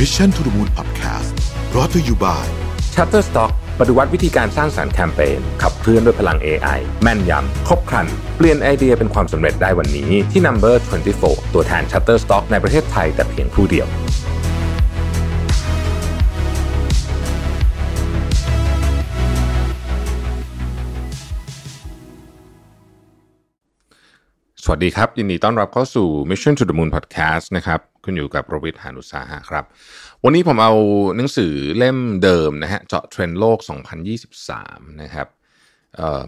Mission to the Moon Podcast รอ t ธออยู่บ่าย Shutterstock ปฏิวัติวิธีการสร้างสารรค์แคมเปญขับเคลื่อนด้วยพลัง AI แม่นยำ ครบครัน เปลี่ยนไอเดียเป็นความสำเร็จได้วันนี้ที่ Number 24 ตัวแทน Shutterstock ในประเทศไทยแต่เพียงผู้เดียว วัสดีครับ ยินดีต้อนรับเข้าสู่ Mission to the Moon Podcast นะครับคุณอยู่กับโรบิทหานุสาหะครับ วันนี้ผมเอาหนังสือเล่มเดิมนะฮะเจาะเทรนด์โลก 2023 นะครับ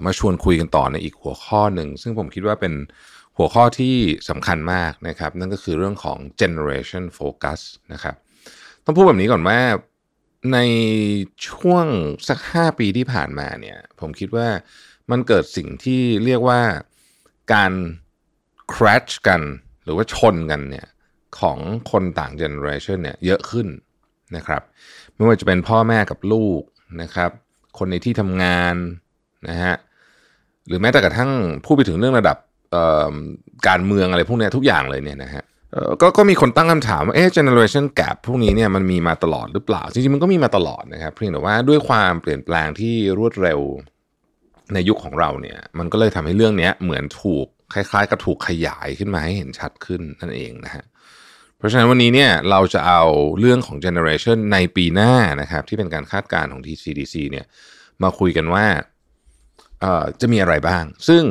มาชวนคุยกันต่อในอีกหัวข้อหนึ่ง ซึ่งผมคิดว่าเป็นหัวข้อที่สำคัญมากนะครับ นั่นก็คือเรื่องของ generation focus นะครับ ต้องพูดแบบนี้ก่อนว่าในช่วงสัก 5 ปีที่ผ่านมาเนี่ย ผมคิดว่ามันเกิดสิ่งที่เรียกว่าการ crash กัน หรือว่าชนกันเนี่ยของคนต่างเจเนอเรชันเนี่ยเยอะขึ้นนะครับไม่ว่าจะเป็นพ่อแม่กับลูกนะครับ คนในที่ทำงานนะฮะหรือแม้แต่กระทั่งพูดไปถึงเรื่องระดับการเมืองอะไรพวกนี้ทุกอย่างเลยเนี่ยนะฮะก็ก็มีคนตั้งคำถามว่าเอ๊ะ generation gap พวกนี้เนี่ยมันมีมาตลอดหรือเปล่า จริงๆ มันก็มีมาตลอดนะครับเพียงแต่ว่าด้วยความเปลี่ยนแปลงที่รวดเร็วในยุคของเราเนี่ย มันก็เลยทำให้เรื่องนี้เหมือนถูก คล้ายๆกับถูกขยายขึ้นมาให้เห็นชัดขึ้นนั่นเองนะฮะเพราะฉะนั้นวันนี้เนี่ยเราจะเอาเรื่องของ generation ในปีหน้านะครับที่เป็นการคาดการณ์ของ TCDC เนี่ยมาคุยกันว่าจะมีอะไรบ้าง ซึ่ง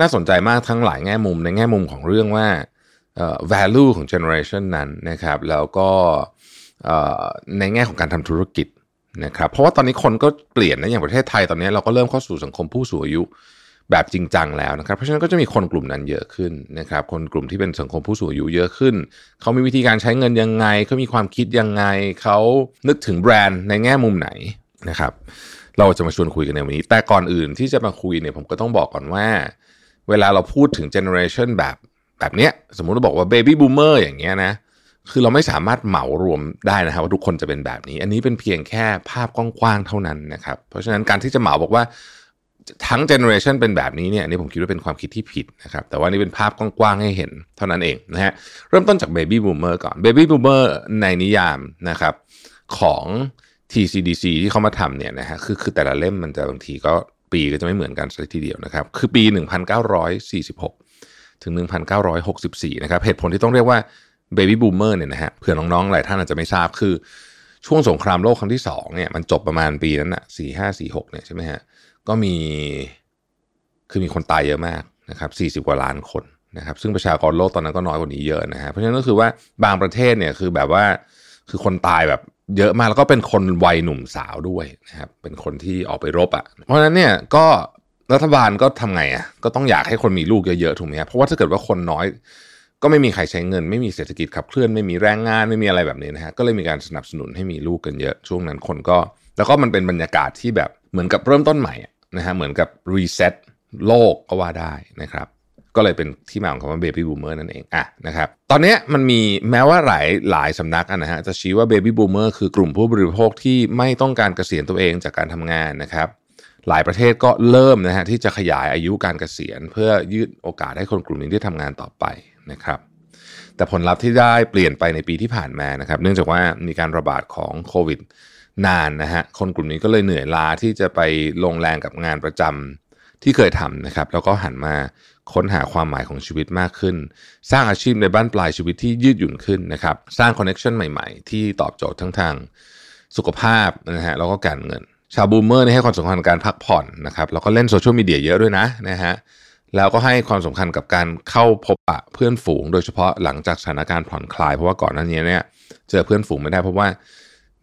น่าสนใจมากทั้งหลายแง่มุมในแง่มุมของเรื่องว่า value ของ generation นั้นนะครับ แล้วก็ในแง่ของการทำธุรกิจนะครับ เพราะว่าตอนนี้คนก็เปลี่ยนนะอย่างประเทศไทยตอนนี้เราก็เริ่มเข้าสู่สังคมผู้สูงอายุ แบบจริงจังแล้วนะครับ เพราะฉะนั้นก็จะมีคนกลุ่มนั้นเยอะขึ้นนะครับคนกลุ่มที่เป็นสังคมผู้สูงอายุเยอะขึ้น เขามีวิธีการใช้เงินยังไงเขามีความคิดยังไง เขานึกถึงแบรนด์ในแง่มุมไหนนะครับ เราจะมาชวนคุยกันในวันนี้ แต่ก่อนอื่นที่จะมาคุยเนี่ยผมก็ต้องบอกก่อนว่า เวลาเราพูดถึงเจเนอเรชันแบบแบบเนี้ยสมมุติเราบอกว่า baby boomer อย่างเงี้ยนะคือเราไม่สามารถเหมารวมได้นะครับว่าทุกคนจะเป็นแบบนี้ อันนี้เป็นเพียงแค่ภาพกว้างๆเท่านั้นนะครับ เพราะฉะนั้นการที่จะเหมาบอกว่า ทั้งเจเนอเรชันเป็นแบบนี้เนี่ยนี่ผมคิดว่าเป็นความคิดที่ผิดนะครับแต่ว่านี่เป็นภาพกว้างๆให้เห็นเท่านั้นเองนะฮะเริ่มต้นจาก baby boomer ก่อน baby boomer ในนิยามนะครับของ TCDC ที่เขามาทำเนี่ยนะฮะคือคือแต่ละเล่มมันจะบางทีก็ปีก็จะไม่เหมือนกันสักทีเดียวนะครับ คือปี 1946 ถึง 1964 นะครับ เหตุผลที่ต้องเรียกว่าbaby boomer เนี่ยนะฮะเผื่อน้องๆ หลายท่านอาจจะไม่ทราบคือช่วงสงครามโลกครั้งที่2เนี่ยมันจบประมาณปีนั้นอะ4 5 4 6เนี่ยใช่ไหมฮะ ก็มีคือมีคนตายเยอะมากนะครับ40 กว่าล้านคนนะครับ ซึ่งประชากรโลกตอนนั้นก็น้อยกว่านี้เยอะนะฮะเพราะฉะนั้นก็คือว่าบางประเทศเนี่ยคือแบบว่าคือคนตายแบบเยอะมากแล้วก็เป็นคนวัยหนุ่มสาวด้วยนะครับเป็นคนที่ออกไปรบอะ่ะ เพราะฉะนั้นเนี่ยก็รัฐบาลก็ทำไงอะ่ะก็ต้องอยากให้คนมีลูกเยอะๆถูกไหมครับเพราะว่าถ้าเกิดว่าคนน้อย ก็ไม่มีใครใช้เงิน ไม่มีเศรษฐกิจขับเคลื่อนไม่มีแรงงานไม่มีอะไรแบบนี้นะฮะก็เลยมีการสนับสนุนให้มีลูกกันเยอะ ช่วงนั้นคนก็ แล้วก็มันเป็นบรรยากาศที่แบบ เหมือนกับเริ่มต้นใหม่นะฮะเหมือนกับ reset โลกก็ว่าได้นะครับ ก็เลยเป็นที่มาของคำว่า Baby Boomer นั่นเองอะนะครับตอนนี้มันมีแม้ว่าหลายหลายสำนักนะฮะจะชี้ว่า Baby Boomer คือกลุ่มผู้บริโภคที่ไม่ต้องการเกษียณตัวเองจากการทำงานนะครับหลายประเทศก็เริ่มนะฮะที่จะขยายอายุการเกษียณ เพื่อยืดโอกาสให้คนกลุ่มนี้ได้ทำงานต่อไปนะครับ แต่ผลลัพธ์ที่ได้เปลี่ยนไปในปีที่ผ่านมานะครับ เนื่องจากว่ามีการระบาดของโควิด นานนะฮะคนกลุ่มนี้ก็เลยเหนื่อยล้าที่จะไปลงแรงกับงานประจำที่เคยทำนะครับ แล้วก็หันมาค้นหาความหมายของชีวิตมากขึ้น สร้างอาชีพในบั้นปลายชีวิตที่ยืดหยุ่นขึ้นนะครับ สร้าง connection ใหม่ๆ ที่ตอบโจทย์ทั้งทางสุขภาพนะฮะแล้วก็การเงิน ชาว Boomer นี่ให้ความสำคัญกับการพักผ่อนนะครับแล้วก็เล่นโซเชียลมีเดียเยอะด้วยนะนะฮะแล้วก็ให้ความสำคัญกับการเข้าพบปะเพื่อนฝูง โดยเฉพาะหลังจากสถานการณ์ผ่อนคลาย เพราะว่าก่อนหน้านี้เนี่ยเจอเพื่อนฝูงไม่ได้เพราะว่า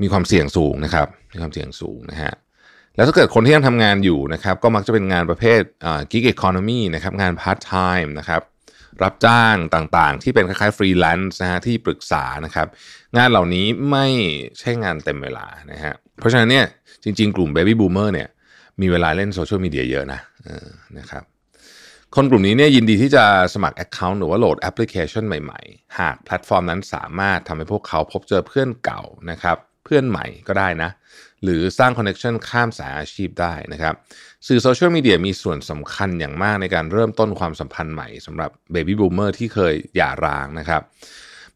มีความเสี่ยงสูงนะครับมีความเสี่ยงสูงนะฮะแล้วถ้าเกิดคนที่ยังทำงานอยู่นะครับ ก็มักจะเป็นงานประเภท gig economy นะครับงานพาร์ทไทม์นะครับรับจ้างต่างๆ ที่เป็นคล้ายๆฟรีแลนซ์นะฮะที่ปรึกษานะครับ งานเหล่านี้ไม่ใช่งานเต็มเวลานะฮะเพราะฉะนั้นเนี่ยจริง ๆ กลุ่ม Baby Boomer เนี่ยมีเวลาเล่นโซเชียลมีเดียเยอะนะนะครับคนกลุ่มนี้เนี่ยยินดีที่จะสมัคร Account หรือว่าโหลดแอปพลิเคชันใหม่ๆ หากแพลตฟอร์มนั้นสามารถทำให้พวกเขาพบเจอเพื่อนเก่านะครับ เพื่อนใหม่ก็ได้นะ หรือสร้าง connection ข้ามสายอาชีพได้นะครับ สื่อโซเชียลมีเดียมีส่วนสำคัญอย่างมากในการเริ่มต้นความสัมพันธ์ใหม่สำหรับ Baby Boomer ที่เคยหย่าร้างนะครับ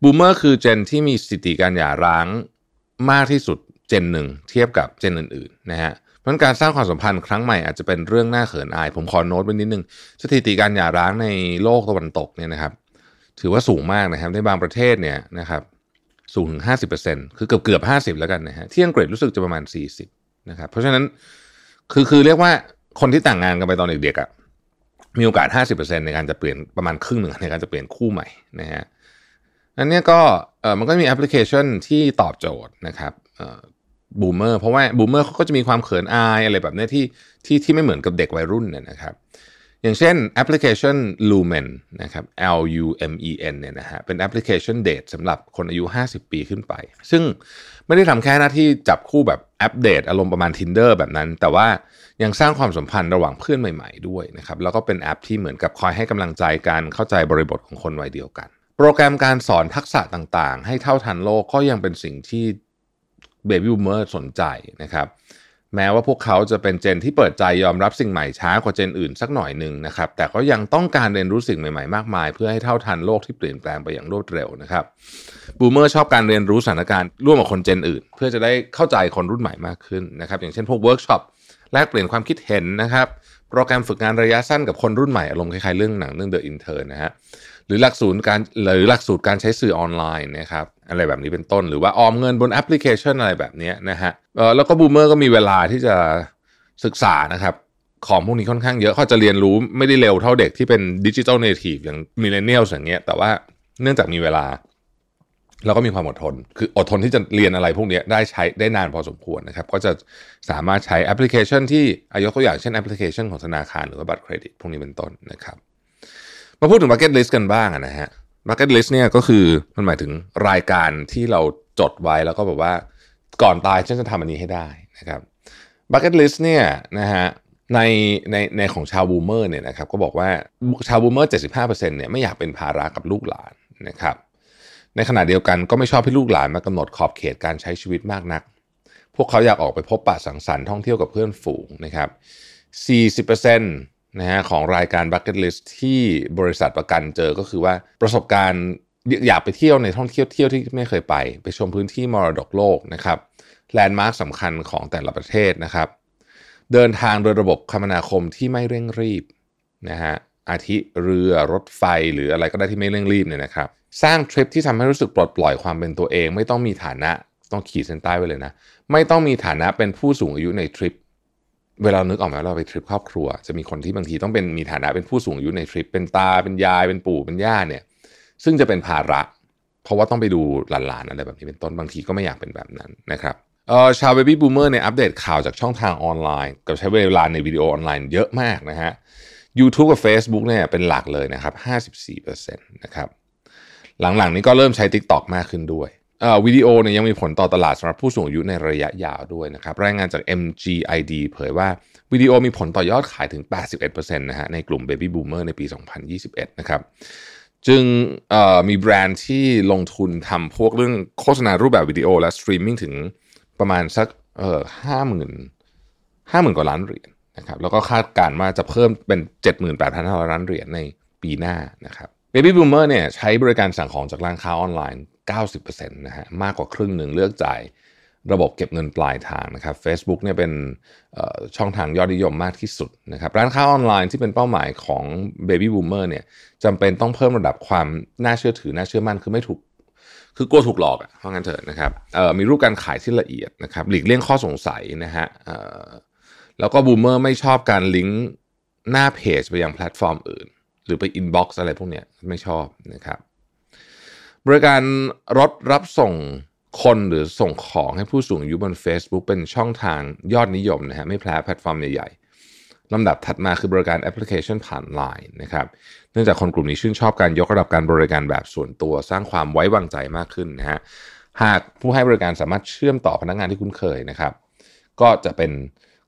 Boomer คือเจนที่มีสถิติการหย่าร้างมากที่สุดเจนหนึ่งเทียบกับเจนอื่นๆนะฮะเพราะการสร้างความสัมพันธ์ครั้งใหม่อาจจะเป็นเรื่องน่าเขินอาย ผมขอโน้ตไว้นิดนึง สถิติการหย่าร้างในโลกตะวันตกเนี่ยนะครับ ถือว่าสูงมากนะครับในบางประเทศเนี่ยนะครับ สูงถึง 50%คือเกือบเกือบ 50 แล้วกันนะฮะ ที่อังกฤษรู้สึกจะประมาณ 40 นะครับ เพราะฉะนั้นคือคือเรียกว่าคนที่แต่างงานกันไปตอนเด็กๆอะ่ะมีโอกาส 50%ในการจะเปลี่ยนประมาณครึ่งหนึ่งในการจะเปลี่ยนคู่ใหม่นะฮะอันนี้ก็เออมันก็มีแอปพลิเคชันที่ตอบโจทย์นะครับ Boomer เพราะว่า Boomer เขาก็จะมีความเขินอายอะไรแบบนี้ที่ที่ที่ไม่เหมือนกับเด็กวัยรุ่นเนี่ยนะครับ อย่างเช่นแอปพลิเคชัน Lumen นะครับ L U M E N เนี่ยนะฮะเป็นแอปพลิเคชันเดทสำหรับคนอายุ 50 ปีขึ้นไป ซึ่งไม่ได้ทำแค่หน้าที่จับคู่แบบแอปเดทอารมณ์ประมาณ Tinder แบบนั้น แต่ว่ายังสร้างความสัมพันธ์ระหว่างเพื่อนใหม่ๆด้วยนะครับ แล้วก็เป็นแอปที่เหมือนกับคอยให้กำลังใจการเข้าใจบริบทของคนวัยเดียวกัน โปรแกรมการสอนทักษะต่างๆ ให้เท่าทันโลกก็ยังเป็นสิ่งที่ Baby Boomer สนใจนะครับ แม้ว่าพวกเขาจะเป็นเจนที่เปิดใจยอมรับสิ่งใหม่ช้ากว่าเจนอื่นสักหน่อยหนึ่งนะครับ แต่ก็ยังต้องการเรียนรู้สิ่งใหม่ๆมากมาย เพื่อให้เท่าทันโลกที่เปลี่ยนแปลงไปอย่างรวดเร็วนะครับ Boomer ชอบการเรียนรู้สถานการณ์ร่วมกับคนเจนอื่น เพื่อจะได้เข้าใจคนรุ่นใหม่มากขึ้นนะครับ อย่างเช่นพวกเวิร์กช็อปแลกเปลี่ยนความคิดเห็นนะครับ โปรแกรมฝึกงานระยะสั้นกับคนรุ่นใหม่อารมณ์คล้ายๆเรื่องหนังเรื่อง The Intern นะฮะหรือหลักสูตรการหรือหลักสูตรการใช้สื่อออนไลน์นะครับ อะไรแบบนี้เป็นต้น หรือว่าออมเงินบนแอปพลิเคชันอะไรแบบนี้นะฮะเออแล้วก็ Boomer ก็มีเวลาที่จะศึกษานะครับของพวกนี้ค่อนข้างเยอะเขาจะเรียนรู้ไม่ได้เร็วเท่าเด็กที่เป็น digital native อย่าง Millennial อย่างเงี้ยแต่ว่าเนื่องจากมีเวลาแล้วก็มีความอดทน คืออดทนที่จะเรียนอะไรพวกนี้ได้ใช้ได้นานพอสมควรนะครับ ก็จะสามารถใช้แอปพลิเคชันที่อายกตัวอย่างเช่นแอปพลิเคชันของธนาคารหรือว่าบัตรเครดิตพวกนี้เป็นต้นนะครับ มาพูดถึง bucket list กันบ้างนะฮะ bucket list เนี่ยก็คือมันหมายถึงรายการที่เราจดไว้แล้วก็แบบว่าก่อนตายฉันจะทำอันนี้ให้ได้นะครับ bucket list เนี่ยนะฮะในในในของชาว Boomer เนี่ยนะครับก็บอกว่าชาว Boomer 75%เนี่ยไม่อยากเป็นภาระกับลูกหลานนะครับ ในขณะเดียวกันก็ไม่ชอบให้ลูกหลานมากำหนดขอบเขตการใช้ชีวิตมากนัก พวกเขาอยากออกไปพบปะสังสรรค์ท่องเที่ยวกับเพื่อนฝูงนะครับ 40%นะฮะของรายการ Bucket List ที่บริษัทประกันเจอก็คือว่าประสบการณ์อยากไปเที่ยวในท่องเที่ยวเที่ยวที่ไม่เคยไป ไปชมพื้นที่มรดกโลกนะครับแลนด์มาร์คสำคัญของแต่ละประเทศนะครับ เดินทางโดยระบบคมนาคมที่ไม่เร่งรีบนะฮะอาทิเรือรถไฟหรืออะไรก็ได้ที่ไม่เร่งรีบเนี่ยนะครับ สร้างทริปที่ทำให้รู้สึกปลดปล่อยความเป็นตัวเอง ไม่ต้องมีฐานะต้องขีดเส้นใต้ไว้เลยนะ ไม่ต้องมีฐานะเป็นผู้สูงอายุในทริป เวลานึกออกมะเราไปทริปครอบครัว จะมีคนที่บางทีต้องเป็นมีฐานะเป็นผู้สูงอายุในทริปเป็นตาเป็นยายเป็นปู่เป็นย่าเนี่ยซึ่งจะเป็นภาระ เพราะว่าต้องไปดูหลานๆอะไรแบบนี้เป็นต้นบางทีก็ไม่อยากเป็นแบบนั้นนะครับเออชาว Baby Boomer เนี่ยอัปเดตข่าวจากช่องทางออนไลน์ กับใช้เวลาในวิดีโอออนไลน์เยอะมากนะฮะ YouTube กับ Facebook เนี่ยเป็นหลักเลยนะครับ 54%นะครับหลังๆนี้ก็เริ่มใช้ TikTok มากขึ้นด้วย วิดีโอเนี่ยยังมีผลต่อตลาดสำหรับผู้สูงอายุในระยะยาวด้วยนะครับรายงานจาก MGID เผยว่าวิดีโอมีผลต่อยอดขายถึง 81%นะฮะในกลุ่ม Baby Boomer ในปี 2021 นะครับจึงมีแบรนด์ที่ลงทุนทำพวกเรื่องโฆษณารูปแบบวิดีโอและสตรีมมิ่งถึงประมาณสักเอ่อห้าหมื่นห้าหมื่นกว่าล้านเหรียญนะครับแล้วก็คาดการณ์ว่าจะเพิ่มเป็น 78,500 ล้านเหรียญในปีหน้านะครับ Baby Boomer เนี่ยใช้บริการสั่งของจากร้านค้าออนไลน์ 90%นะฮะมากกว่าครึ่งหนึ่งเลือกจ่ายระบบเก็บเงินปลายทางนะครับ Facebook เนี่ยเป็นช่องทางยอดนิยมมากที่สุดนะครับร้านค้าออนไลน์ที่เป็นเป้าหมายของ Baby Boomer เนี่ยจำเป็นต้องเพิ่มระดับความน่าเชื่อถือ น่าเชื่อมั่นคือไม่ถูก คือกลัวถูกหลอกอะเพราะงั้นเถอะนะครับมีรูปการขายที่ละเอียดนะครับหลีกเลี่ยงข้อสงสัยนะฮะแล้วก็ Boomer ไม่ชอบการลิงก์หน้าเพจไปยังแพลตฟอร์มอื่น หรือไป inbox อะไรพวกเนี้ยไม่ชอบนะครับ บริการรถรับส่งคนหรือส่งของให้ผู้สูงอายุบน Facebook เป็นช่องทางยอดนิยมนะฮะไม่แพ้แพลตฟอร์มใหญ่ๆลำดับถัดมาคือบริการแอปพลิเคชันผ่านไลน์นะครับเนื่องจากคนกลุ่มนี้ชื่นชอบการยกระดับการบริการแบบส่วนตัว สร้างความไว้วางใจมากขึ้นนะฮะหากผู้ให้บริการสามารถเชื่อมต่อพนักงานที่คุ้นเคยนะครับ ก็จะเป็น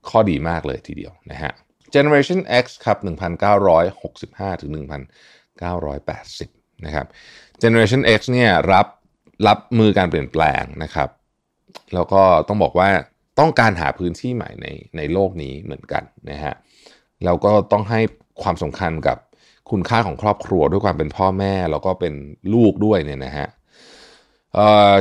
ข้อดีมากเลยทีเดียวนะฮะ Generation X ครับ 1965 ถึง 1980 นะครับ Generation X เนี่ยรับรับมือการเปลี่ยนแปลงนะครับ แล้วก็ต้องบอกว่าต้องการหาพื้นที่ใหม่ในในโลกนี้เหมือนกันนะฮะแล้วก็ต้องให้ความสำคัญกับคุณค่าของครอบครัวด้วยความเป็นพ่อแม่แล้วก็เป็นลูกด้วยเนี่ยนะฮะ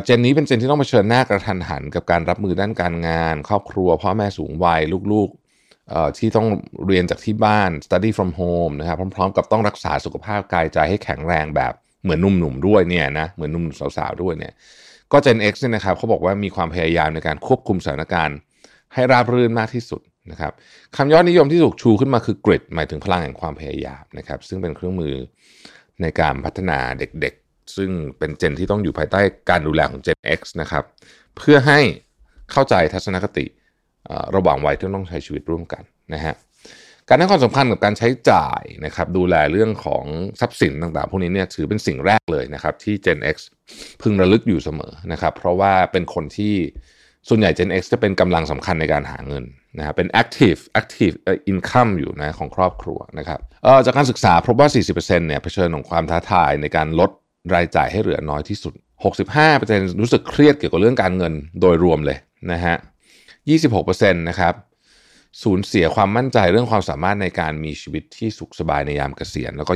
เจนนี้เป็นเจนที่ต้องเผชิญหน้ากระทันหันกับการรับมือด้านการงาน ครอบครัวพ่อแม่สูงวัยลูกๆที่ต้องเรียนจากที่บ้าน study from home นะครับพร้อม ๆ กับต้องรักษาสุขภาพกายใจให้แข็งแรงแบบ เหมือนหนุ่มๆด้วยเนี่ยนะเหมือนหนุ่มสาวๆด้วยเนี่ยก็ Gen X เนี่ยนะครับเขาบอกว่ามีความพยายามในการควบคุมสถานการณ์ ให้ราบรื่นมากที่สุดนะครับคำยอดนิยมที่ถูกชูขึ้นมาคือ grit หมายถึงพลังแห่งความพยายามนะครับ ซึ่งเป็นเครื่องมือในการพัฒนาเด็กๆ ซึ่งเป็นเจนที่ต้องอยู่ภายใต้การดูแลของ Gen X นะครับ เพื่อให้เข้าใจทัศนคติระหว่างวัยที่ต้องใช้ชีวิตร่วมกันนะฮะ การให้ความสำคัญกับการใช้จ่ายนะครับดูแลเรื่องของทรัพย์สินต่างๆ พวกนี้เนี่ยถือเป็นสิ่งแรกเลยนะครับที่ Gen X พึงระลึกอยู่เสมอนะครับเพราะว่าเป็นคนที่ส่วนใหญ่ Gen X จะเป็นกำลังสำคัญในการหาเงินนะเป็น active active income อยู่นะของครอบครัวนะครับจากการศึกษาพบว่า 40%เนี่ยเผชิญกับความท้าทายในการลดรายจ่ายให้เหลือน้อยที่สุด 65%รู้สึกเครียดเกี่ยวกับเรื่องการเงินโดยรวมเลยนะฮะ 26%นะครับ สูญเสียความมั่นใจเรื่องความสามารถในการมีชีวิตที่สุขสบายในยามเกษียณ แล้วก็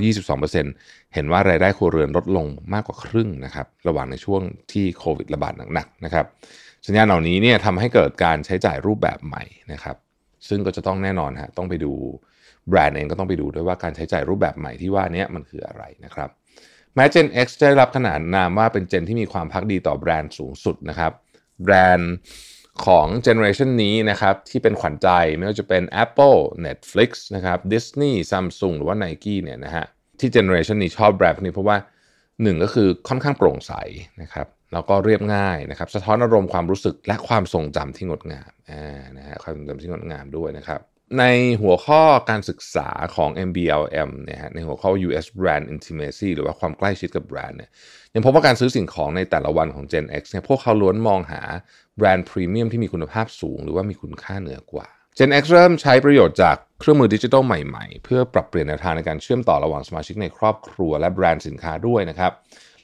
22%เห็นว่ารายได้ครัวเรือนลดลงมากกว่าครึ่งนะครับระหว่างในช่วงที่โควิดระบาดหนักๆนะครับสัญญาณเหล่านี้เนี่ยทำให้เกิดการใช้จ่ายรูปแบบใหม่นะครับซึ่งก็จะต้องแน่นอนฮะต้องไปดูแบรนด์เองก็ต้องไปดูด้วยว่าการใช้จ่ายรูปแบบใหม่ที่ว่านี้มันคืออะไรนะครับแม้ Gen X จะได้รับขนานนามว่าเป็นเจนที่มีความพักดีต่อแบรนด์สูงสุดนะครับแบรนด์ ของเจเนอเรชันนี้นะครับที่เป็นขวัญใจไม่ว่าจะเป็น Apple Netflix นะครับ Disney Samsung หรือว่า Nike เนี่ยนะฮะที่เจเนอเรชันนี้ชอบแบรนด์นี้เพราะว่าหนึ่งก็คือค่อนข้างโปร่งใสนะครับแล้วก็เรียบง่ายนะครับ สะท้อนอารมณ์ความรู้สึกและความทรงจำที่งดงามอ่านะฮะความทรงจำที่งดงามด้วยนะครับ ในหัวข้อการศึกษาของ MBLM เนี่ยในหัวข้อ US Brand Intimacy หรือว่าความใกล้ชิดกับแบรนด์เนี่ยยังพบว่าการซื้อสิ่งของในแต่ละวันของ Gen X เนี่ยพวกเขาล้วนมองหาแบรนด์พรีเมียมที่มีคุณภาพสูง หรือว่ามีคุณค่าเหนือกว่า Gen X เริ่มใช้ประโยชน์จากเครื่องมือดิจิทัลใหม่ๆ เพื่อปรับเปลี่ยนแนวทางในการเชื่อมต่อระหว่างสมาชิกในครอบครัวและแบรนด์สินค้าด้วยนะครับ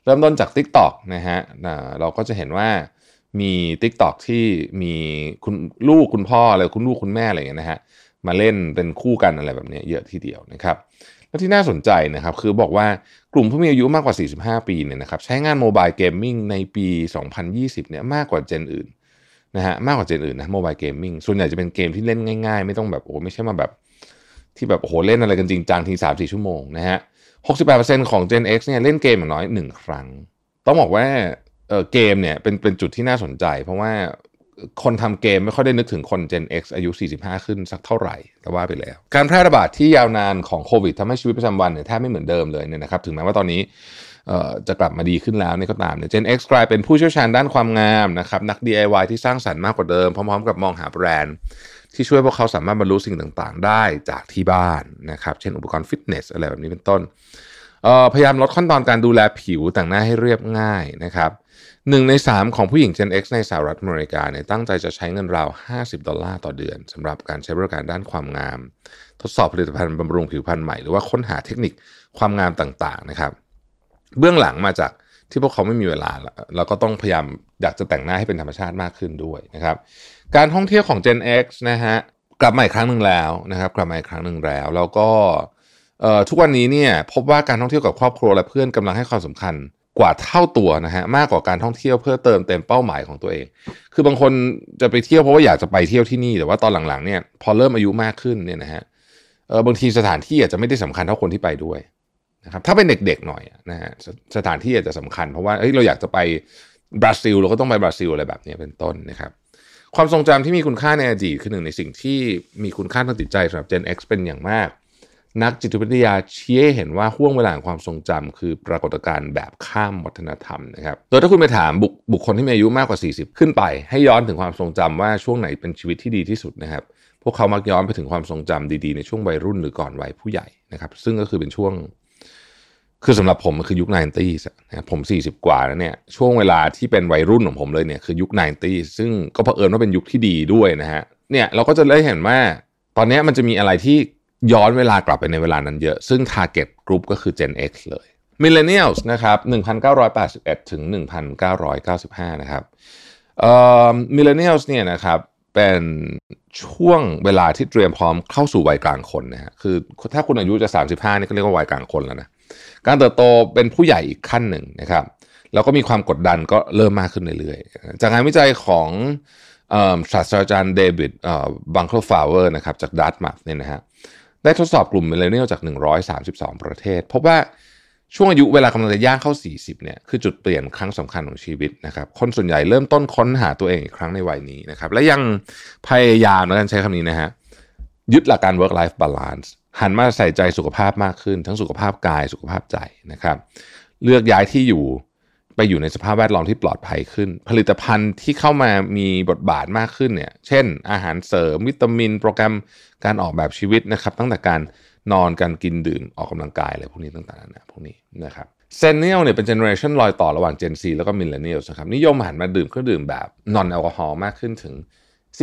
เริ่มต้นจาก TikTok นะฮะเราก็จะเห็นว่ามี TikTok ที่มีคุณลูกคุณพ่ออะไรคุณลูกคุณแม่อะไรอย่างเงี้ยนะฮะ มาเล่นเป็นคู่กันอะไรแบบนี้เยอะทีเดียวนะครับและที่น่าสนใจนะครับคือบอกว่ากลุ่มผู้มีอายุมากกว่า 45 ปีเนี่ยนะครับใช้งาน mobile gaming ในปี 2020เนี่ยมากกว่าเจนอื่นนะฮะมากกว่าเจนอื่นนะ mobile gaming ส่วนใหญ่จะเป็นเกมที่เล่นง่ายๆ ไม่ต้องแบบโอ้ไม่ใช่มาแบบ ที่แบบโอ้โหเล่นอะไรกันจริงจังทีสามสี่ชั่วโมงนะฮะ68%ของ Gen X เนี่ยเล่นเกมอย่างน้อย 1 ครั้ง ต้องบอกว่าเออเกมเนี่ยเป็นเป็นจุดที่น่าสนใจ เพราะว่า คนทำเกมไม่ค่อยได้นึกถึงคน Gen X อายุ 45 ขึ้นสักเท่าไหร่แต่ว่าไปแล้ว การแพร่ระบาดที่ยาวนานของโควิดทำให้ชีวิตประจำวันเนี่ยแทบไม่เหมือนเดิมเลยเนี่ยนะครับ ถึงแม้ว่าตอนนี้จะกลับมาดีขึ้นแล้วนี่ก็ตามเนี่ย Gen X กลายเป็นผู้เชี่ยวชาญด้านความงามนะครับนัก DIY ที่สร้างสรรค์มากกว่าเดิม พร้อมๆ กับมองหาแบรนด์ ที่ช่วยพวกเขาสามารถบรรลุสิ่งต่างๆ ได้จากที่บ้านนะครับเช่นอุปกรณ์ฟิตเนสอะไรแบบนี้เป็นต้นพยายามลดขั้นตอนการดูแลผิวแต่งหน้าให้เรียบง่ายนะครับ หนึ่งใน3ของผู้หญิง Gen X ในสหรัฐอเมริกาเนี่ยตั้งใจจะใช้เงินราว 50 ดอลลาร์ต่อเดือนสำหรับการใช้บริการด้านความงาม ทดสอบผลิตภัณฑ์บำรุงผิวพรรณใหม่ หรือว่าค้นหาเทคนิคความงามต่างๆนะครับ เบื้องหลังมาจากที่พวกเขาไม่มีเวลาแล้วก็ต้องพยายามอยากจะแต่งหน้าให้เป็นธรรมชาติมากขึ้นด้วยนะครับ การท่องเที่ยวของ Gen X นะฮะกลับมาอีกครั้งหนึ่งแล้วนะครับ กลับมาอีกครั้งหนึ่งแล้ว แล้วก็ทุกวันนี้เนี่ยพบว่าการท่องเที่ยวกับครอบครัวและเพื่อนกำลังให้ความสำคัญ กว่าเท่าตัวนะฮะมากกว่าการท่องเที่ยวเพื่อเติมเต็มเป้าหมายของตัวเอง คือบางคนจะไปเที่ยวเพราะว่าอยากจะไปเที่ยวที่นี่แต่ว่าตอนหลังๆเนี่ยพอเริ่มอายุมากขึ้นเนี่ยนะฮะเออบางทีสถานที่อาจจะไม่ได้สำคัญเท่าคนที่ไปด้วยนะครับถ้าเป็นเด็กๆหน่อยนะฮะสถานที่อาจจะสำคัญเพราะว่าเฮ้ยเราอยากจะไปบราซิลเราก็ต้องไปบราซิลอะไรแบบนี้เป็นต้นนะครับความทรงจำที่มีคุณค่าในอดีตคือหนึ่งในสิ่งที่มีคุณค่าทางจิตใจสำหรับ Gen X เป็นอย่างมาก นักจิตวิทยาชี้ให้เห็นว่าห่วงเวลาของความทรงจำคือปรากฏการณ์แบบข้ามวัฒนธรรมนะครับ โดยถ้าคุณไปถามบุคบุคคลที่มีอายุมากกว่า 40 ขึ้นไป ให้ย้อนถึงความทรงจำว่าช่วงไหนเป็นชีวิตที่ดีที่สุดนะครับ พวกเขามักย้อนไปถึงความทรงจำดีๆในช่วงวัยรุ่นหรือก่อนวัยผู้ใหญ่นะครับ ซึ่งก็คือเป็นช่วง คือสำหรับผมมันคือยุค 90s นะผม 40 กว่าแล้วเนี่ยช่วงเวลาที่เป็นวัยรุ่นของผมเลยเนี่ยคือยุค 90s ซึ่งก็เผอิญว่าเป็นยุคที่ดีด้วยนะฮะเนี่ยเราก็จะได้เห็นว่าตอนนี้มันจะมีอะไรที่ ย้อนเวลากลับไปในเวลานั้นเยอะ ซึ่ง Target Group ก็คือ Gen X เลย Millennials นะครับ 1981 ถึง 1995 นะครับเอ่อ Millennials เนี่ยนะครับเป็นช่วงเวลาที่เตรียมพร้อมเข้าสู่วัยกลางคนนะฮะคือถ้าคุณอายุจะ 35นี่ก็เรียกว่าวัยกลางคนแล้วนะการเติบโตเป็นผู้ใหญ่อีกขั้นหนึ่งนะครับแล้วก็มีความกดดันก็เริ่มมากขึ้นเรื่อยๆ จากงานวิจัยของศาสตราจารย์ David Blanchflower นะครับจาก Dartmouth เนี่ยนะฮะ ได้ทดสอบกลุ่ม Millennial จาก 132 ประเทศ พบว่าช่วงอายุเวลากำลังจะย่างเข้า 40 เนี่ยคือจุดเปลี่ยนครั้งสำคัญของชีวิตนะครับ คนส่วนใหญ่เริ่มต้นค้นหาตัวเองอีกครั้งในวัยนี้นะครับ และยังพยายามแล้วกันใช้คำนี้นะฮะยึดหลักการ work life balance หันมาใส่ใจสุขภาพมากขึ้น ทั้งสุขภาพกายสุขภาพใจนะครับ เลือกย้ายที่อยู่ ไปอยู่ในสภาพแวดล้อมที่ปลอดภัยขึ้น ผลิตภัณฑ์ที่เข้ามามีบทบาทมากขึ้นเนี่ย เช่น อาหารเสริมวิตามิน โปรแกรมการออกแบบชีวิตนะครับ ตั้งแต่การนอนการกินดื่มออกกำลังกายอะไรพวกนี้ต่างๆนะพวกนี้นะครับ Zennial เนี่ยเป็น generation รอยต่อระหว่าง Gen Z แล้วก็ Millennial นะครับนิยมหันมาดื่มเครื่องดื่มแบบnon-alcohol มากขึ้นถึง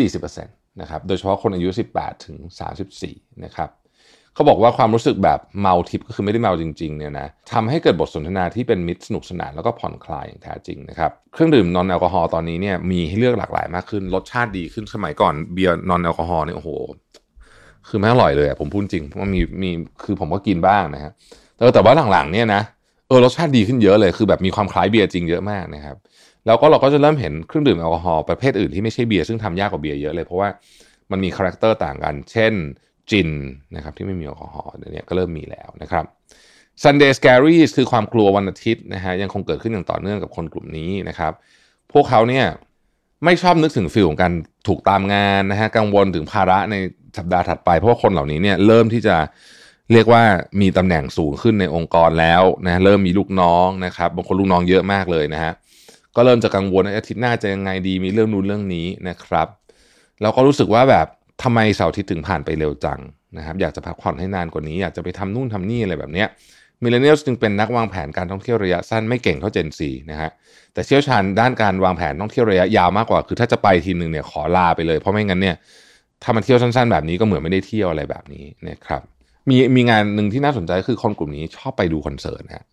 40%นะครับโดยเฉพาะคนอายุ 18 ถึง 34 นะครับ เขาบอกว่าความรู้สึกแบบเมาทิพก็คือไม่ได้เมาจริงๆเนี่ยนะทำให้เกิดบทสนทนาที่เป็นมิตรสนุกสนานแล้วก็ผ่อนคลายอย่างแท้จริงนะครับเครื่องดื่ม non-alcohol ตอนนี้เนี่ยมีให้เลือกหลากหลายมากขึ้นรสชาติดีขึ้นสมัยก่อนเบียร์ non-alcohol เนี่ยโอ้โหคือไม่อร่อยเลยผมพูดจริงเพราะมีมีคือผมก็กินบ้างนะฮะแต่แต่ว่าหลังๆเนี่ยนะเออรสชาติดีขึ้นเยอะเลยคือแบบมีความคล้ายเบียร์จริงเยอะมากนะครับแล้วก็เราก็จะเริ่มเห็นเครื่องดื่มแอลกอฮอล์ประเภทอื่นที่ไม่ใช่เบียร์ซึ่งทำยากกว่าเบียร์เยอะเลยเพราะว่ามันมี character ต่างกัน เช่น จินนะครับที่ไม่มีแอลกอฮอล์เนี่ยก็เริ่มมีแล้วนะครับ Sunday Scaries คือความกลัววันอาทิตย์นะฮะยังคงเกิดขึ้นอย่างต่อเนื่องกับคนกลุ่มนี้นะครับ พวกเขาเนี่ยไม่ชอบนึกถึง feel ของการถูกตามงานนะฮะกังวลถึงภาระในสัปดาห์ถัดไป เพราะว่าคนเหล่านี้เนี่ยเริ่มที่จะเรียกว่ามีตำแหน่งสูงขึ้นในองค์กรแล้วนะเริ่มมีลูกน้องนะครับบางคนลูกน้องเยอะมากเลยนะฮะก็เริ่มจะกังวลอาทิตย์หน้าจะยังไงดีมีเรื่องนู้นเรื่องนี้นะครับแล้วก็รู้สึกว่าแบบ ทำไมเสาร์อาทิตย์ถึงผ่านไปเร็วจังนะครับ อยากจะพักผ่อนให้นานกว่านี้ อยากจะไปทำนู่นทำนี่อะไรแบบเนี้ยมิเลเนียลจึงเป็นนักวางแผนการท่องเที่ยวระยะสั้นไม่เก่งเท่าเจนซีนะฮะแต่เชี่ยวชาญด้านการวางแผนท่องเที่ยวระยะยาวมากกว่า คือถ้าจะไปทีหนึ่งเนี่ยขอลาไปเลย เพราะไม่งั้นเนี่ยถ้ามันเที่ยวสั้น ๆ แบบนี้ก็เหมือนไม่ได้เที่ยวอะไรแบบนี้นะครับมีมีงานหนึ่งที่น่าสนใจคือคนกลุ่มนี้ชอบไปดูคอนเสิร์ตนะฮะ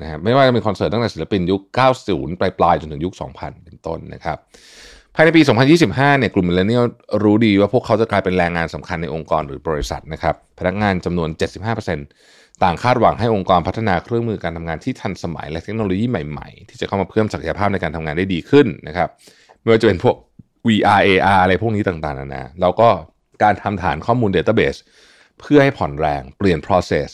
นะฮะไม่ว่าจะเป็นคอนเสิร์ตตั้งแต่ศิลปินยุค 90 ปลายๆจนถึงยุค 2000 เป็นต้นนะครับ ภายในปี 2025 เนี่ยกลุ่ม Millennial รู้ดีว่าพวกเขาจะกลายเป็นแรงงานสำคัญในองค์กรหรือบริษัทนะครับ พนักงานจำนวน 75%ต่างคาดหวังให้องค์กรพัฒนาเครื่องมือการทำงานที่ทันสมัยและเทคโนโลยีใหม่ๆ ที่จะเข้ามาเพิ่มศักยภาพในการทำงานได้ดีขึ้นนะครับไม่ว่าจะเป็นพวก VR AR อะไรพวกนี้ต่างๆนานาแล้วก็การทำฐานข้อมูล Database เพื่อให้ผ่อนแรงเปลี่ยน process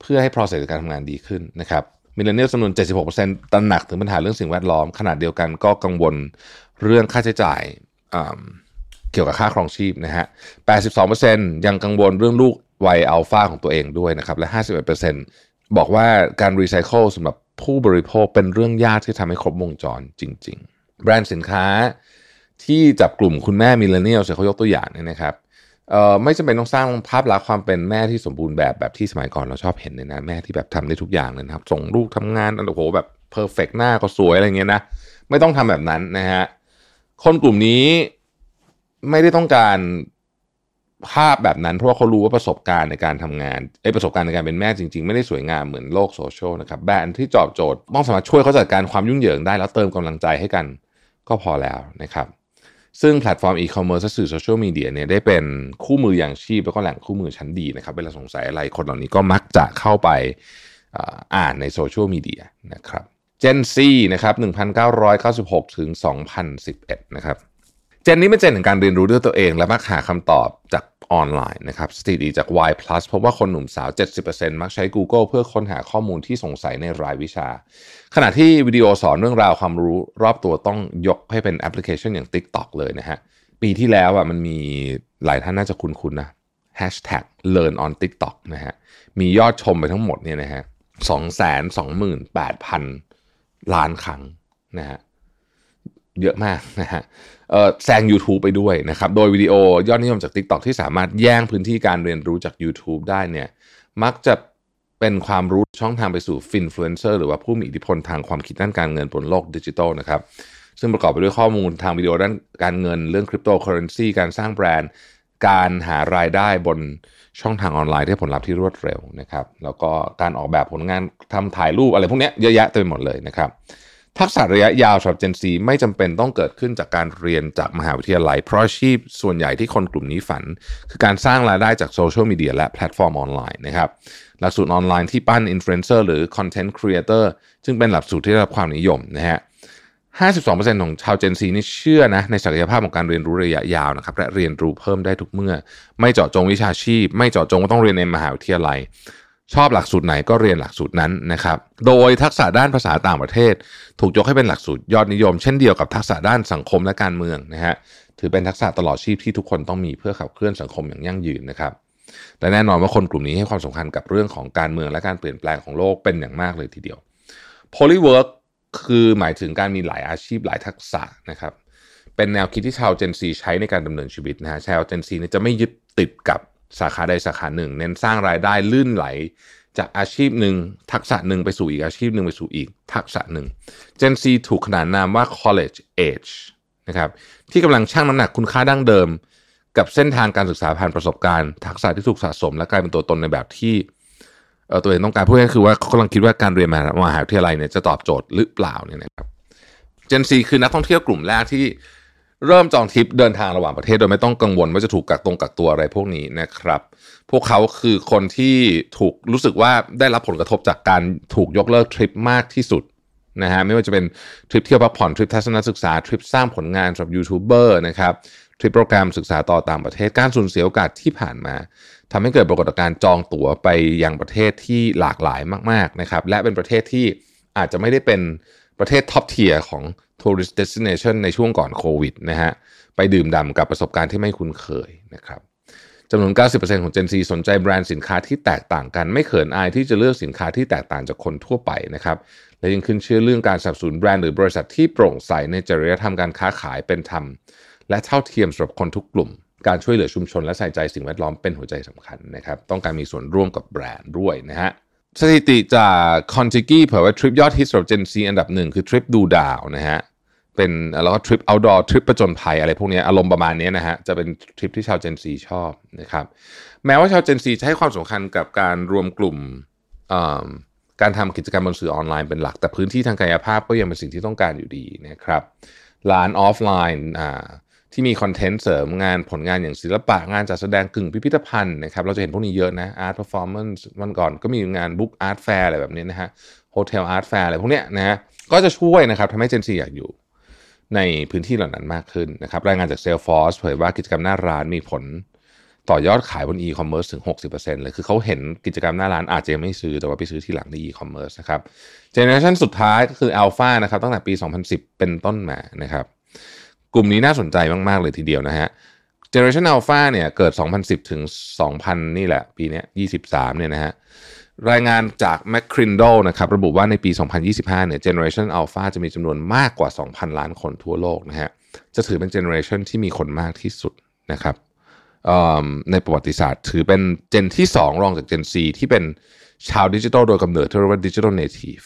เพื่อให้ process การทำงานดีขึ้นนะครับ Millennial จำนวน 76%ตระหนักถึงปัญหาเรื่องสิ่งแวดล้อม ขณะเดียวกันก็กังวล เรื่องค่าใช้จ่ายเกี่ยวกับค่าครองชีพนะฮะ 82%ยังกังวลเรื่องลูกวัยอัลฟาของตัวเองด้วยนะครับ และ 51%บอกว่าการรีไซเคิลสำหรับผู้บริโภคเป็นเรื่องยากที่ทำให้ครบวงจรจริง ๆ แบรนด์สินค้าที่จับกลุ่มคุณแม่ Millennial เขายกตัวอย่างเนี่ยนะครับเอ่อไม่จำเป็นต้องสร้างภาพลักษณ์ความเป็นแม่ที่สมบูรณ์แบบแบบที่สมัยก่อนเราชอบเห็นเนี่ยนะแม่ที่แบบทำได้ทุกอย่างเลยนะครับ ส่งลูกทำงานโอ้โหแบบ perfect หน้าก็สวยอะไรเงี้ยนะ ไม่ต้องทำแบบนั้นนะฮะ คนกลุ่มนี้ไม่ได้ต้องการภาพแบบนั้น เพราะว่าเขารู้ว่าประสบการณ์ในการทำงานไอ้ประสบการณ์ในการเป็นแม่จริง ๆ ไม่ได้สวยงามเหมือนโลกโซเชียลนะครับแบรนด์ที่ตอบโจทย์ต้องสามารถช่วยเขาจัดการความยุ่งเหยิงได้แล้วเติมกำลังใจให้กันก็พอแล้วนะครับซึ่งแพลตฟอร์มอีคอมเมิร์ซสื่อโซเชียลมีเดียเนี่ยได้เป็นคู่มืออย่างชีพ แล้วก็แหล่งคู่มือชั้นดีนะครับ เวลาสงสัยอะไรคนเหล่านี้ก็มักจะเข้าไปอ่านในโซเชียลมีเดียนะครับ Gen Z นะครับ1996 ถึง 2011 นะครับ Gen นี้เป็น Gen ของการเรียนรู้ด้วยตัวเอง และมักหาคำตอบจากออนไลน์นะครับ สถิติจาก Y+ พบว่าคนหนุ่มสาว 70%มักใช้ Google เพื่อค้นหาข้อมูลที่สงสัยในรายวิชา ขณะที่วิดีโอสอนเรื่องราวความรู้รอบตัวต้องยกให้เป็นแอปพลิเคชันอย่าง TikTok เลยนะฮะ ปีที่แล้วอะมันมีหลายท่านน่าจะคุ้นๆนะ Hashtag Learn on TikTok นะฮะ มียอดชมไปทั้งหมดเนี่ยนะฮะ2 2 8 0 0 0 ล้านครั้งนะฮะเยอะมากนะฮะแซง YouTube ไปด้วยนะครับ โดยวิดีโอยอดนิยมจาก TikTok ที่สามารถแย่งพื้นที่การเรียนรู้จาก YouTube ได้เนี่ยมักจะเป็นความรู้ช่องทางไปสู่ finfluencer หรือว่าผู้มีอิทธิพลทางความคิดด้านการเงินบนโลกดิจิทัลนะครับ ซึ่งประกอบไปด้วยข้อมูลทางวิดีโอด้านการเงินเรื่องคริปโตเคอเรนซีการสร้างแบรนด์ การหารายได้บน ช่องทางออนไลน์ที่ผลลัพธ์ที่รวดเร็วนะครับ แล้วก็การออกแบบผลงานทำถ่ายรูปอะไรพวกนี้เยอะแยะเต็มไปหมดเลยนะครับ ทักษะระยะยาวสำหรับ Gen Z ไม่จำเป็นต้องเกิดขึ้นจากการเรียนจากมหาวิทยาลัย เพราะอาชีพส่วนใหญ่ที่คนกลุ่มนี้ฝัน คือการสร้างรายได้จากโซเชียลมีเดียและแพลตฟอร์มออนไลน์นะครับหลักสูตรออนไลน์ที่ปั้นอินฟลูเอนเซอร์หรือ content creator ซึ่งเป็นหลักสูตรที่ได้รับความนิยมนะฮะ 52%ของชาว Gen Z นี่เชื่อนะในศักยภาพของการเรียนรู้ระยะยาวนะครับและเรียนรู้เพิ่มได้ทุกเมื่อ ไม่เจาะจงวิชาชีพ ไม่เจาะจงว่าต้องเรียนในมหาวิทยาลัย ชอบหลักสูตรไหนก็เรียนหลักสูตรนั้นนะครับโดยทักษะด้านภาษาต่างประเทศ ถูกยกให้เป็นหลักสูตรยอดนิยม เช่นเดียวกับทักษะด้านสังคมและการเมืองนะฮะถือเป็นทักษะตลอดชีพที่ทุกคนต้องมีเพื่อขับเคลื่อนสังคมอย่างยั่งยืนนะครับและแน่นอนว่าคนกลุ่มนี้ให้ความสำคัญกับเรื่องของการเมืองและการเปลี่ยนแปลงของโลกเป็นอย่างมากเลยทีเดียว Polywork คือหมายถึงการมีหลายอาชีพหลายทักษะนะครับ เป็นแนวคิดที่ชาว Gen Z ใช้ในการดำเนินชีวิตนะฮะชาว Gen Z เนี่ยจะไม่ยึดติดกับสาขาใดสาขาหนึ่ง เน้นสร้างรายได้ลื่นไหล จากอาชีพหนึ่ง ทักษะหนึ่งไปสู่อีกอาชีพหนึ่งไปสู่อีก ทักษะหนึ่ง Gen Z ถูกขนานนามว่า college age นะครับที่กำลังชั่งน้ำหนักคุณค่าดั้งเดิม กับเส้นทางการศึกษาผ่านประสบการณ์ ทักษะที่ถูกสะสม และกลายเป็นตัวตนในแบบที่ ตัวเองต้องการพูดง่ายคือว่าเขากำลังคิดว่าการเรียนมหาวิทยาลัยเนี่ยจะตอบโจทย์หรือเปล่าเนี่ยนะครับเจนซีคือนักท่องเที่ยวกลุ่มแรกที่เริ่มจองทริปเดินทางระหว่างประเทศโดยไม่ต้องกังวลว่าจะถูกกักตรงกักตัวอะไรพวกนี้นะครับ พวกเขาคือคนที่ถูกรู้สึกว่าได้รับผลกระทบจากการถูกยกเลิกทริปมากที่สุดนะฮะไม่ว่าจะเป็นทริปเที่ยวพักผ่อนทริปทัศนศึกษาทริปสร้างผลงานสำหรับยูทูบเบอร์นะครับทริปโปรแกรมศึกษาต่อต่างประเทศการสูญเสียโอกาสที่ผ่านมา ทำให้เกิดปรากฏการณ์จองตั๋วไปยังประเทศที่หลากหลายมากๆนะครับและเป็นประเทศที่อาจจะไม่ได้เป็นประเทศ top tier ของ tourist destination ในช่วงก่อนโควิดนะฮะไปดื่มด่ำกับประสบการณ์ที่ไม่คุ้นเคยนะครับจำนวน 90%ของ Gen Z สนใจแบรนด์สินค้าที่แตกต่างกัน ไม่เขินอายที่จะเลือกสินค้าที่แตกต่างจากคนทั่วไปนะครับและยังขึ้นเชื่อเรื่องการสนับสนุนแบรนด์หรือบริษัทที่โปร่งใสในจริยธรรมการค้าขายเป็นธรรม และเท่าเทียมสำหรับคนทุกกลุ่ม การช่วยเหลือชุมชนและใส่ใจสิ่งแวดล้อมเป็นหัวใจสำคัญนะครับ ต้องการมีส่วนร่วมกับแบรนด์ด้วยนะฮะสถิติจาก Contiki เผยว่าทริปยอดฮิตสำหรับ Gen Z อันดับหนึ่งคือทริปดูดาวนะฮะเป็นแล้วก็ทริป outdoor ทริปประจนภัยอะไรพวกนี้อารมณ์ประมาณนี้นะฮะจะเป็นทริปที่ชาว Gen Z ชอบนะครับแม้ว่าชาว Gen Z จะให้ความสำคัญกับการรวมกลุ่มการทำกิจกรรมบนสื่อออนไลน์เป็นหลัก แต่พื้นที่ทางกายภาพก็ยังเป็นสิ่งที่ต้องการอยู่ดีนะครับร้านออฟไลน์อ่า ที่มีคอนเทนต์เสริมงานผลงานอย่างศิลปะงานจัดแสดงกึ่งพิพิธภัณฑ์นะครับเราจะเห็นพวกนี้เยอะนะ art performance วันก่อนก็มีงาน Book Art Fair อะไรแบบนี้นะฮะ Hotel Art Fair อะไรพวกเนี้ยนะฮะก็จะช่วยนะครับทำให้ Gen Z อยากอยู่ในพื้นที่เหล่านั้นมากขึ้นนะครับรายงานจาก Salesforce เผยว่ากิจกรรมหน้าร้านมีผลต่อยอดขายบนอีคอมเมิร์ซถึง 60%เลยคือเขาเห็นกิจกรรมหน้าร้านอาจจะยังไม่ซื้อแต่ว่าไปซื้อที่หลังในอีคอมเมิร์ซนะครับ Generation สุดท้ายก็คืออัลฟานะครับตั้งแต่ปี 2010 เป็นต้นมานะครับ กลุ่มนี้น่าสนใจมาก ๆ เลยทีเดียวนะฮะ Generation Alpha เนี่ยเกิด 2010 ถึง 2000 นี่แหละ ปีนี้23 เนี่ยนะฮะรายงานจาก m c c r i n d l e นะครับระบุว่าในปี 2025 เนี่ย Generation Alpha จะมีจำนวนมากกว่า 2,000 ล้านคนทั่วโลกนะฮะจะถือเป็น Generation ที่มีคนมากที่สุดนะครับในประวัติศาสตร์ ถือเป็น Gen ที่ 2 รองจาก Gen Z ที่เป็นชาวดิจิทัลโดยกำเนิดที่เรียกว่า digital native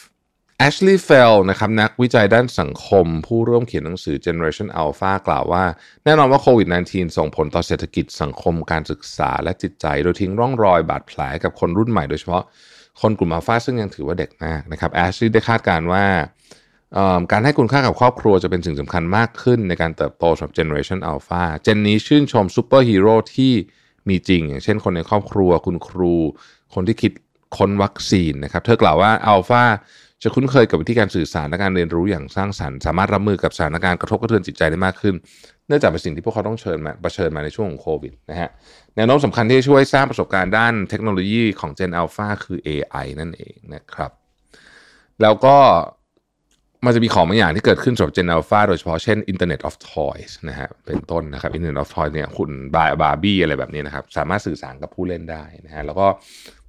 Ashley Fell นะครับนักวิจัยด้านสังคม ผู้ร่วมเขียนหนังสือ Generation Alpha กล่าวว่า แน่นอนว่าโควิด -19 ส่งผลต่อเศรษฐกิจสังคมการศึกษาและจิตใจ โดยทิ้งร่องรอยบาดแผลกับคนรุ่นใหม่โดยเฉพาะคนกลุ่มอัลฟาซึ่งยังถือว่าเด็กมากนะครับ Ashley ได้คาดการณ์ว่าการให้คุณค่ากับครอบครัวจะเป็นสิ่งสำคัญมากขึ้นในการเติบโตสำหรับ Generation Alpha Gen นี้ชื่นชมซูเปอร์ฮีโร่ที่มีจริง อย่างเช่นคนในครอบครัวคุณครู คนที่คิดค้นวัคซีนนะครับ เธอกล่าวว่าอัลฟาจะคุ้นเคยกับวิธีการสื่อสารและการเรียนรู้อย่างสร้างสรรค์ สามารถรับมือกับสถานการณ์กระทบกระเทือนจิตใจได้มากขึ้น เนื่องจากเป็นสิ่งที่พวกเขาต้องเชิญมาเผชิญมาในช่วงของโควิดนะฮะแนวโน้มสำคัญที่ช่วยสร้างประสบการณ์ด้านเทคโนโลยีของ Gen Alpha คือ AI นั่นเองนะครับ แล้วก็มันจะมีของบางอย่างที่เกิดขึ้นสำหรับ Gen Alpha โดยเฉพาะเช่น Internet of Toys นะฮะเป็นต้นนะครับ Internet of Toys เนี่ยคุณบาบาร์บี้อะไรแบบนี้นะครับ สามารถสื่อสารกับผู้เล่นได้นะฮะแล้วก็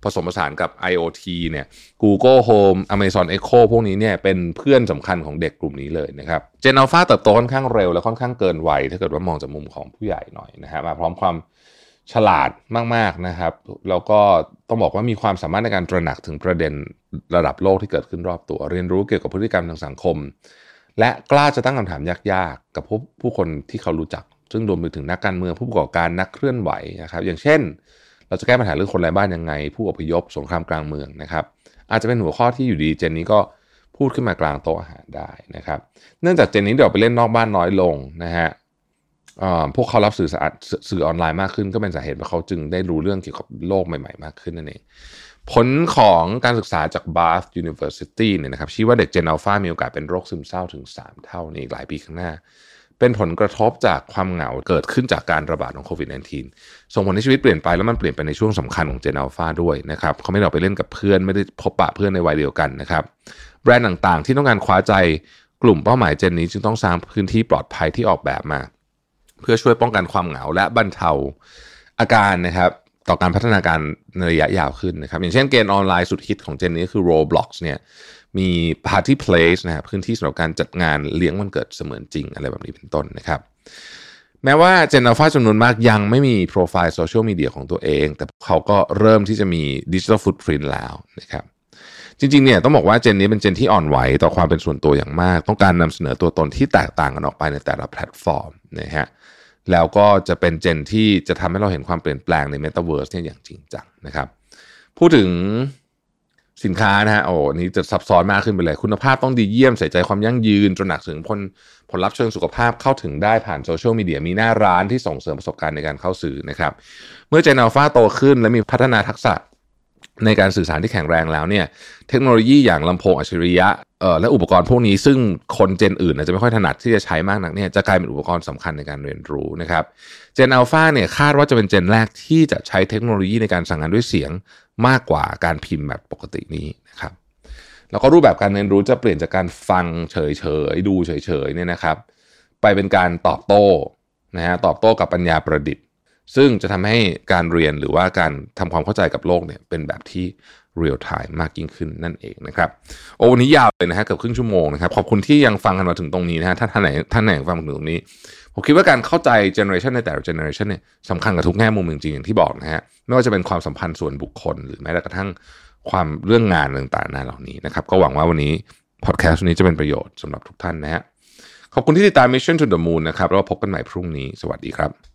ผสมผสานกับ IoT เนี่ย Google Home Amazon Echo พวกนี้เนี่ยเป็นเพื่อนสำคัญของเด็กกลุ่มนี้เลยนะครับ Gen Alpha เติบโตค่อนข้างเร็วและค่อนข้างเกินวัยถ้าเกิดว่ามองจากมุมของผู้ใหญ่หน่อยนะฮะมาพร้อมความฉลาดมากๆนะครับ แล้วก็ต้องบอกว่ามีความสามารถในการตระหนักถึงประเด็นระดับโลกที่เกิดขึ้นรอบตัว เรียนรู้เกี่ยวกับพฤติกรรมทางสังคม และกล้าจะตั้งคำถามยากๆ กับผู้ผู้คนที่เขารู้จัก ซึ่งรวมไปถึงนักการเมืองผู้ประกอบการนักเคลื่อนไหวนะครับ อย่างเช่น เราจะแก้ปัญหาเรื่องคนไร้บ้านยังไง ผู้อพยพสงครามกลางเมืองนะครับ อาจจะเป็นหัวข้อที่อยู่ดีเจนนี้ก็พูดขึ้นมากลางโต๊ะอาหารได้นะครับ เนื่องจากเจนนี้เดี๋ยวไปเล่นนอกบ้านน้อยลงนะฮะพวกเขารับสื่อสารสื่อออนไลน์มากขึ้น ก็เป็นสาเหตุว่าเขาจึงได้รู้เรื่องเกี่ยวกับโลกใหม่ ๆ มากขึ้นนั่นเอง ผลของการศึกษาจาก Bath University เนี่ยนะครับชี้ว่าเด็กเจนอัลฟามีโอกาสเป็นโรคซึมเศร้าถึง 3 เท่าในอีกหลายปีข้างหน้า เป็นผลกระทบจากความเหงาเกิดขึ้นจากการระบาดของโควิด -19 ส่งผลให้ชีวิตเปลี่ยนไปแล้วมันเปลี่ยนไปในช่วงสำคัญของเจนอัลฟาด้วยนะครับเขาไม่ได้ออกไปเล่นกับเพื่อน ไม่ได้พบปะเพื่อนในวัยเดียวกันนะครับ แบรนด์ต่างๆ ที่ต้องการคว้าใจกลุ่มเป้าหมายเจนนี้จึงต้องสร้างพื้นที่ปลอดภัยที่ออกแบบมา เพื่อช่วยป้องกันความเหงาและบรรเทาอาการนะครับต่อการพัฒนาการในระยะยาวขึ้นนะครับ อย่างเช่นเกมออนไลน์สุดฮิตของเจนนี้คือ Roblox เนี่ย มี Party Place นะครับพื้นที่สำหรับการจัดงานเลี้ยงวันเกิดเสมือนจริง อะไรแบบนี้เป็นต้นนะครับ แม้ว่าเจนอัลฟาจำนวนมากยังไม่มีโปรไฟล์โซเชียลมีเดียของตัวเอง แต่เขาก็เริ่มที่จะมีdigital footprint แล้วนะครับจริงๆเนี่ยต้องบอกว่า Gen นี้เป็น Gen ที่อ่อนไหวต่อความเป็นส่วนตัวอย่างมาก ต้องการนำเสนอตัวตนที่แตกต่างกันออกไปในแต่ละแพลตฟอร์มนะฮะแล้วก็จะเป็น Gen ที่จะทำให้เราเห็นความเปลี่ยนแปลงในเมตาเวิร์สเนี่ยอย่างจริงจังนะครับ พูดถึง สินค้านะฮะโอ้นี้จะซับซ้อนมากขึ้นไปเลย คุณภาพต้องดีเยี่ยมใส่ใจความยั่งยืนตระหนักถึงผลผลลัพธ์เชิงสุขภาพเข้าถึงได้ผ่านโซเชียลมีเดียมีหน้าร้านที่ส่งเสริมประสบการณ์ในการเข้าซื้อนะครับ เมื่อเจนอัลฟาโตขึ้นและมีพัฒนาทักษะ ในการสื่อสารที่แข็งแรงแล้วเนี่ยเทคโนโลยีอย่างลำโพงอัจฉริยะเอ่อและอุปกรณ์พวกนี้ซึ่งคนเจนอื่นอาจจะไม่ค่อยถนัดที่จะใช้มากนักเนี่ยจะกลายเป็นอุปกรณ์สำคัญในการเรียนรู้นะครับเจนอัลฟาเนี่ยคาดว่าจะเป็นเจนแรกที่จะใช้เทคโนโลยีในการสั่งงานด้วยเสียงมากกว่าการพิมพ์แบบปกตินี้นะครับแล้วก็รูปแบบการเรียนรู้จะเปลี่ยนจากการฟังเฉยๆดูเฉยๆเนี่ยนะครับ ไปเป็นการตอบโต้นะฮะตอบโต้กับปัญญาประดิษฐ์ ซึ่งจะทำให้การเรียนหรือว่าการทำความเข้าใจกับโลกเนี่ยเป็นแบบที่ real-time มากยิ่งขึ้นนั่นเองนะครับโอ้วันนี้ยาวเลยนะฮะเกือบครึ่งชั่วโมงนะครับขอบคุณที่ยังฟังกันมาถึงตรงนี้นะฮะถ้าท่านไหนท่านไหนฟังถึงตรงนี้ ผมคิดว่าการเข้าใจ Generation ในแต่ละ Generation เนี่ยสำคัญกับทุกแง่มุมจริงๆอย่างที่บอกนะฮะไม่ว่าจะเป็นความสัมพันธ์ส่วนบุคคล หรือแม้กระทั่งความเรื่องงานต่างๆนาเหล่านี้นะครับก็หวังว่าวันนี้พอดแคสต์นี้จะเป็นประโยชน์สำหรับทุกท่านนะฮะขอบคุณที่ติดตาม Mission to the Moon นะครับแล้วพบกันใหม่พรุ่งนี้สวัสดีครับ